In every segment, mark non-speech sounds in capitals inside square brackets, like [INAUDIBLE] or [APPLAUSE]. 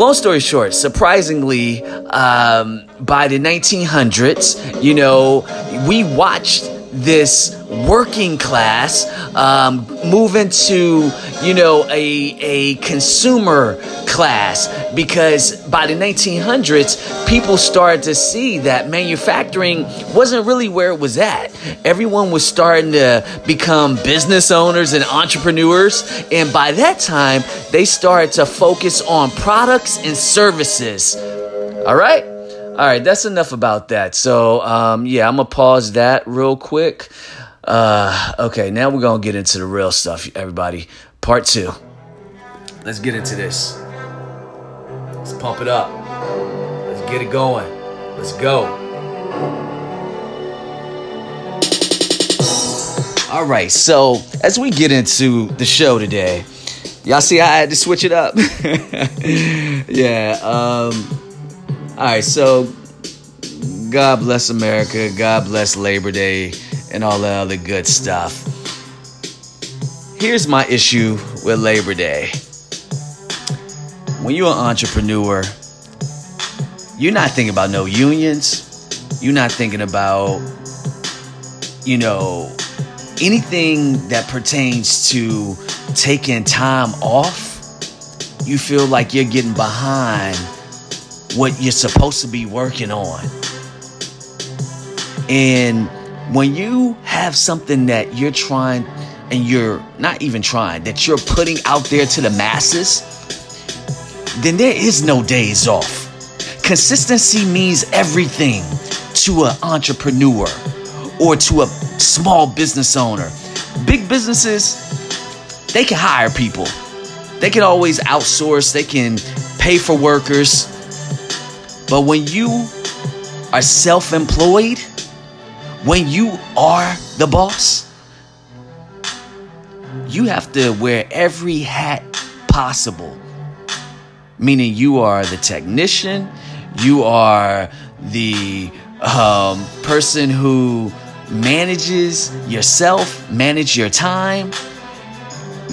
long story short, surprisingly, um, by the 1900s, you know, we watched this working class um, move into you know a, a consumer class. Because by the 1900s people started to see that manufacturing wasn't really where it was at. Everyone was starting to become business owners and entrepreneurs. And by that time they started to focus on products and services. All right all right, that's enough about that. So, um, yeah, I'm gonna pause that real quick. Uh, okay, now we're gonna get into the real stuff, everybody. Part two. Let's get into this. Let's pump it up. Let's get it going. Let's go. All right, so as we get into the show today, y'all see I had to switch it up. [LAUGHS] yeah, um, all right, so God bless America, God bless Labor Day, and all the other good stuff. Here's my issue with Labor Day. When you're an entrepreneur, you're not thinking about no unions. You're not thinking about, you know, anything that pertains to taking time off. You feel like you're getting behind what you're supposed to be working on. And when you have something that you're trying and you're not even trying, that you're putting out there to the masses, then there is no days off. Consistency means everything to an entrepreneur or to a small business owner. Big businesses, they can hire people. They can always outsource, they can pay for workers, but when you are self employed, when you are the boss, you have to wear every hat possible. Meaning, you are the technician, you are the um, person who manages yourself, manage your time,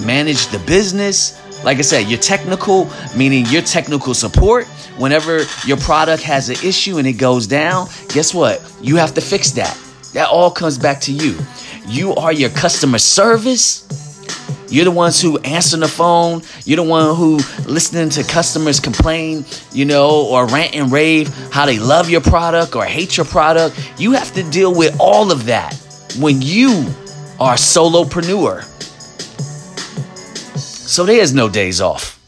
manage the business. Like I said, your technical, meaning your technical support, whenever your product has an issue and it goes down, guess what? You have to fix that. That all comes back to you. You are your customer service. You're the ones who answer the phone. You're the one who listening to customers complain, you know, or rant and rave how they love your product or hate your product. You have to deal with all of that when you are solopreneur. So there's no days off.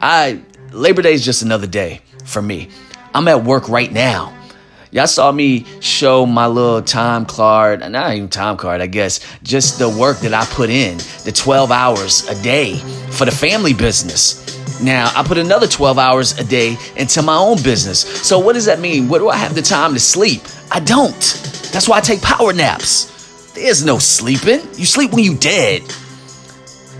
I Labor Day is just another day for me. I'm at work right now. Y'all saw me show my little time card, not even time card, I guess, just the work that I put in, the 12 hours a day for the family business. Now, I put another 12 hours a day into my own business. So, what does that mean? What do I have the time to sleep? I don't. That's why I take power naps. There's no sleeping. You sleep when you dead.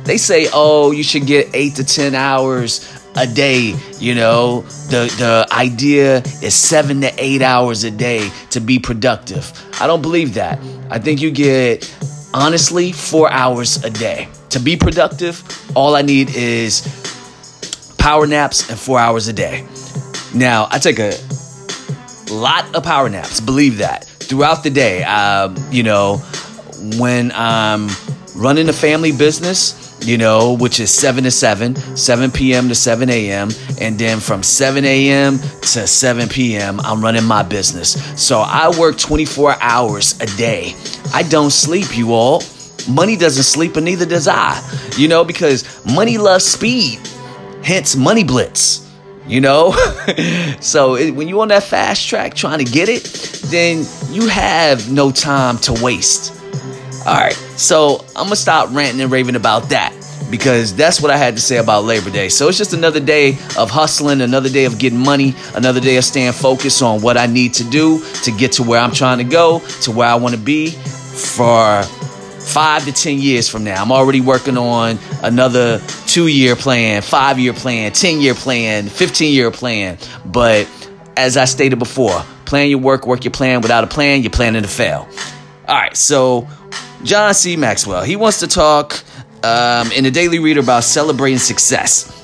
They say, oh, you should get eight to 10 hours a day. You know, the the idea is seven to eight hours a day to be productive. I don't believe that. I think you get honestly four hours a day to be productive. All I need is power naps and four hours a day. Now I take a lot of power naps. Believe that throughout the day. Um, you know, when I'm running a family business you know, which is 7 to 7, 7 p.m. to 7 a.m. And then from 7 a.m. to 7 p.m., I'm running my business. So I work 24 hours a day. I don't sleep, you all. Money doesn't sleep, and neither does I, you know, because money loves speed, hence, money blitz. You know, [LAUGHS] so it, when you're on that fast track trying to get it, then you have no time to waste. All right, so I'm gonna stop ranting and raving about that because that's what I had to say about Labor Day. So it's just another day of hustling, another day of getting money, another day of staying focused on what I need to do to get to where I'm trying to go, to where I want to be for five to 10 years from now. I'm already working on another two year plan, five year plan, 10 year plan, 15 year plan. But as I stated before, plan your work, work your plan. Without a plan, you're planning to fail. All right, so John C. Maxwell, he wants to talk um, in the Daily Reader about celebrating success.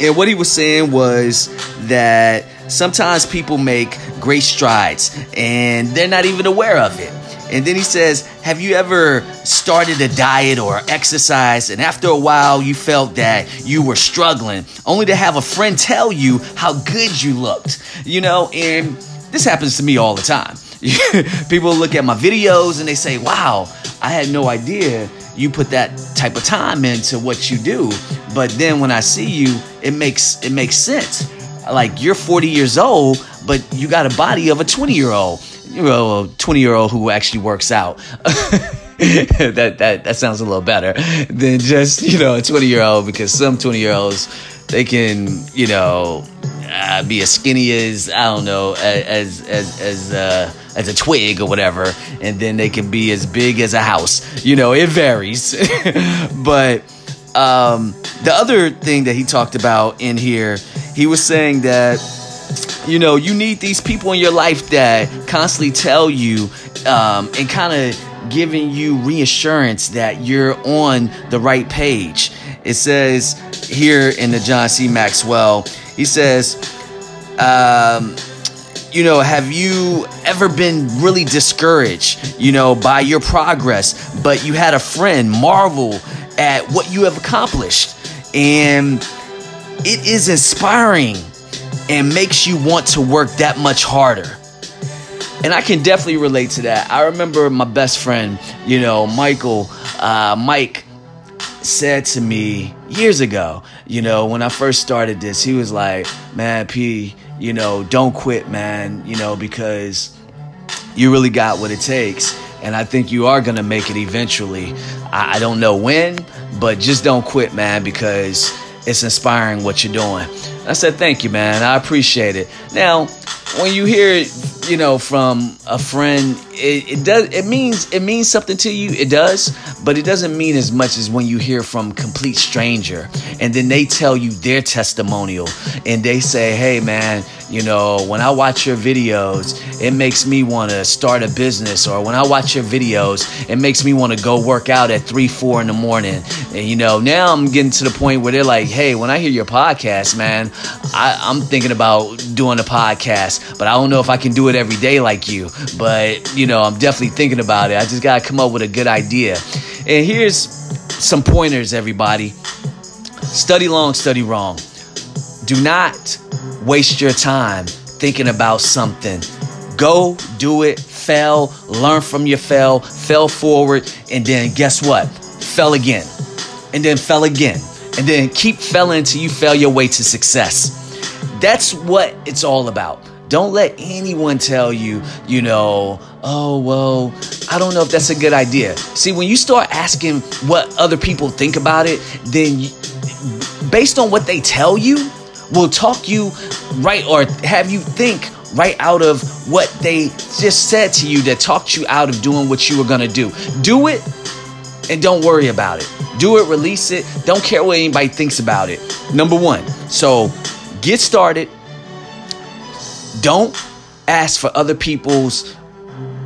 And what he was saying was that sometimes people make great strides and they're not even aware of it. And then he says, Have you ever started a diet or exercise and after a while you felt that you were struggling, only to have a friend tell you how good you looked? You know, and this happens to me all the time. [LAUGHS] People look at my videos and they say, Wow, I had no idea you put that type of time into what you do. But then when I see you, it makes it makes sense. Like you're 40 years old, but you got a body of a 20 year old you know, a 20 year old who actually works out. [LAUGHS] that, that, that sounds a little better than just, you know, a 20 year old because some 20 year olds, they can, you know, uh, be as skinny as, I don't know, as, as, as, uh, as a twig or whatever, and then they can be as big as a house. You know, it varies. [LAUGHS] but um, the other thing that he talked about in here, he was saying that you know, you need these people in your life that constantly tell you um, and kind of giving you reassurance that you're on the right page. It says here in the John C. Maxwell, he says, um, you know, have you ever been really discouraged, you know, by your progress, but you had a friend marvel at what you have accomplished? And it is inspiring and makes you want to work that much harder. And I can definitely relate to that. I remember my best friend, you know, Michael, uh, Mike said to me years ago, you know, when I first started this, he was like, man, P, you know, don't quit, man, you know, because you really got what it takes. And I think you are going to make it eventually. I, I don't know when, but just don't quit, man, because it's inspiring what you're doing. I said, thank you, man. I appreciate it. Now, when you hear, you know, from a friend, it, it, does it means it means something to you. It does, but it doesn't mean as much as when you hear from complete stranger and then they tell you their testimonial and they say, "Hey, man, you know, when I watch your videos, it makes me want to start a business, or when I watch your videos, it makes me want to go work out at three, four in the morning." And you know, now I'm getting to the point where they're like, "Hey, when I hear your podcast, man, I, I'm thinking about doing a podcast, but I don't know if I can do it every day like you. But you know, I'm definitely thinking about it. I just gotta come up with a good idea." And here's some pointers, everybody. Study long, study wrong. Do not waste your time thinking about something. Go do it, fail, learn from your fail, fell forward, and then guess what? Fell again. And then fell again. And then keep failing until you fail your way to success. That's what it's all about. Don't let anyone tell you, you know, oh, well, I don't know if that's a good idea. See, when you start asking what other people think about it, then you, based on what they tell you, will talk you right or have you think right out of what they just said to you that talked you out of doing what you were going to do. Do it and don't worry about it. Do it, release it. Don't care what anybody thinks about it. Number one. So get started. Don't ask for other people's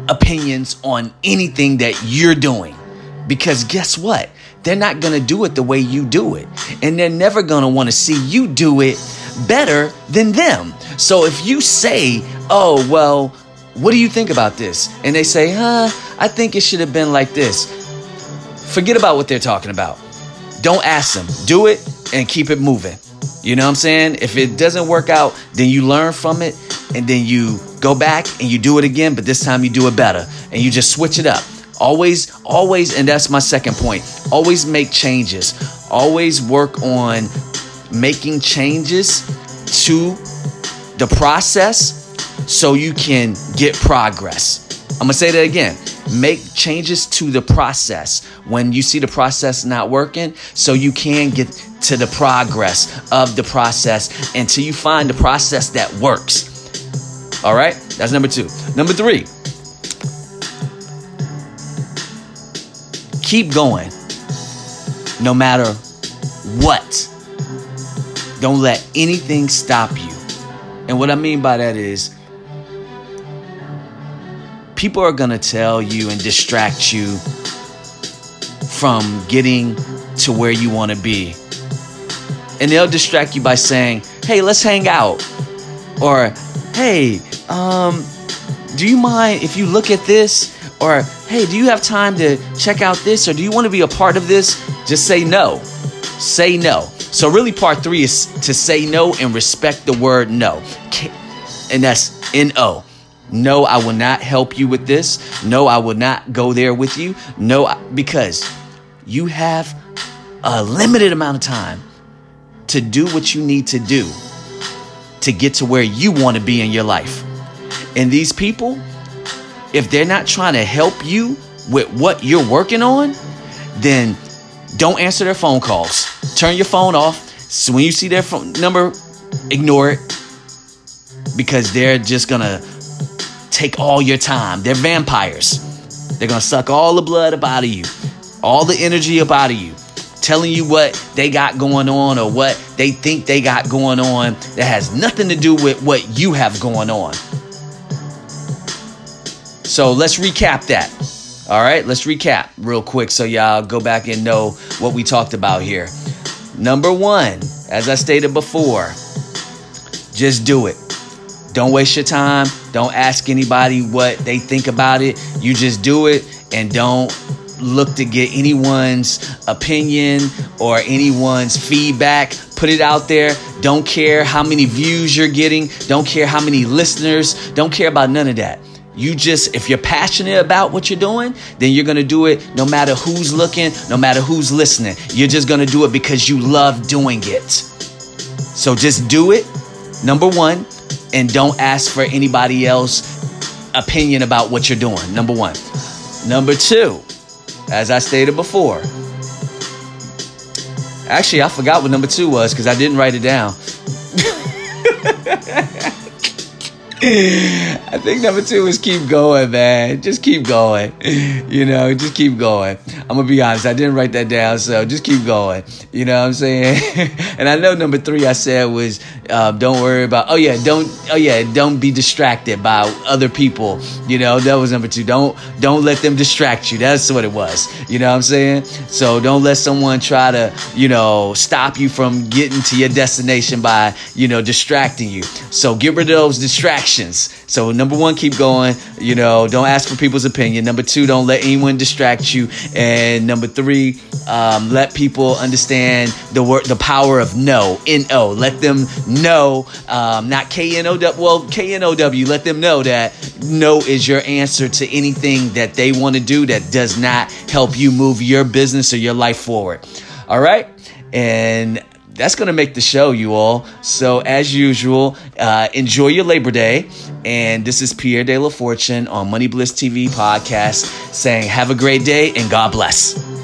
opinions on anything that you're doing. Because guess what? They're not going to do it the way you do it. And they're never going to want to see you do it better than them. So if you say, oh, well, what do you think about this? And they say, huh, I think it should have been like this. Forget about what they're talking about. Don't ask them. Do it and keep it moving. You know what I'm saying? If it doesn't work out, then you learn from it and then you go back and you do it again, but this time you do it better and you just switch it up. Always, always, and that's my second point. Always make changes. Always work on making changes to the process so you can get progress. I'm gonna say that again. Make changes to the process when you see the process not working so you can get to the progress of the process until you find the process that works. All right, that's number two. Number three, keep going no matter what. Don't let anything stop you. And what I mean by that is, people are going to tell you and distract you from getting to where you want to be. and they'll distract you by saying, "Hey, let's hang out," or "Hey, um, do you mind if you look at this?" Or "Hey, do you have time to check out this?" Or "Do you want to be a part of this?" Just say no. Say no. So really, part three is to say no and respect the word no, and that's N O. No, I will not help you with this. No, I will not go there with you. No, because you have a limited amount of time to do what you need to do to get to where you want to be in your life. And these people, if they're not trying to help you with what you're working on, then don't answer their phone calls. Turn your phone off. So when you see their phone number, ignore it because they're just gonna take all your time. They're vampires. They're gonna suck all the blood up out of you, all the energy up out of you, telling you what they got going on or what they think they got going on that has nothing to do with what you have going on. So let's recap that. All right, let's recap real quick so y'all go back and know what we talked about here. Number one, as I stated before, just do it. Don't waste your time. Don't ask anybody what they think about it. You just do it and don't look to get anyone's opinion or anyone's feedback. Put it out there. Don't care how many views you're getting. Don't care how many listeners. Don't care about none of that. You just, if you're passionate about what you're doing, then you're gonna do it no matter who's looking, no matter who's listening. You're just gonna do it because you love doing it. So just do it. Number one, and don't ask for anybody else opinion about what you're doing. Number 1. Number 2, as I stated before. Actually, I forgot what number 2 was cuz I didn't write it down. [LAUGHS] I think number two is keep going, man. Just keep going. You know, just keep going. I'm gonna be honest, I didn't write that down, so just keep going. You know what I'm saying? [LAUGHS] and I know number three I said was uh, don't worry about. Oh yeah, don't. Oh yeah, don't be distracted by other people. You know that was number two. Don't don't let them distract you. That's what it was. You know what I'm saying? So don't let someone try to you know stop you from getting to your destination by you know distracting you. So get rid of those distractions. So number one, keep going. You know, don't ask for people's opinion. Number two, don't let anyone distract you. And number three, um, let people understand the word, the power of no. N O. Let them know, um, not K N O W. Well, K N O W. Let them know that no is your answer to anything that they want to do that does not help you move your business or your life forward. All right, and that's going to make the show, you all. So, as usual, uh, enjoy your Labor Day. And this is Pierre De La Fortune on Money Blitz TV podcast saying, Have a great day and God bless.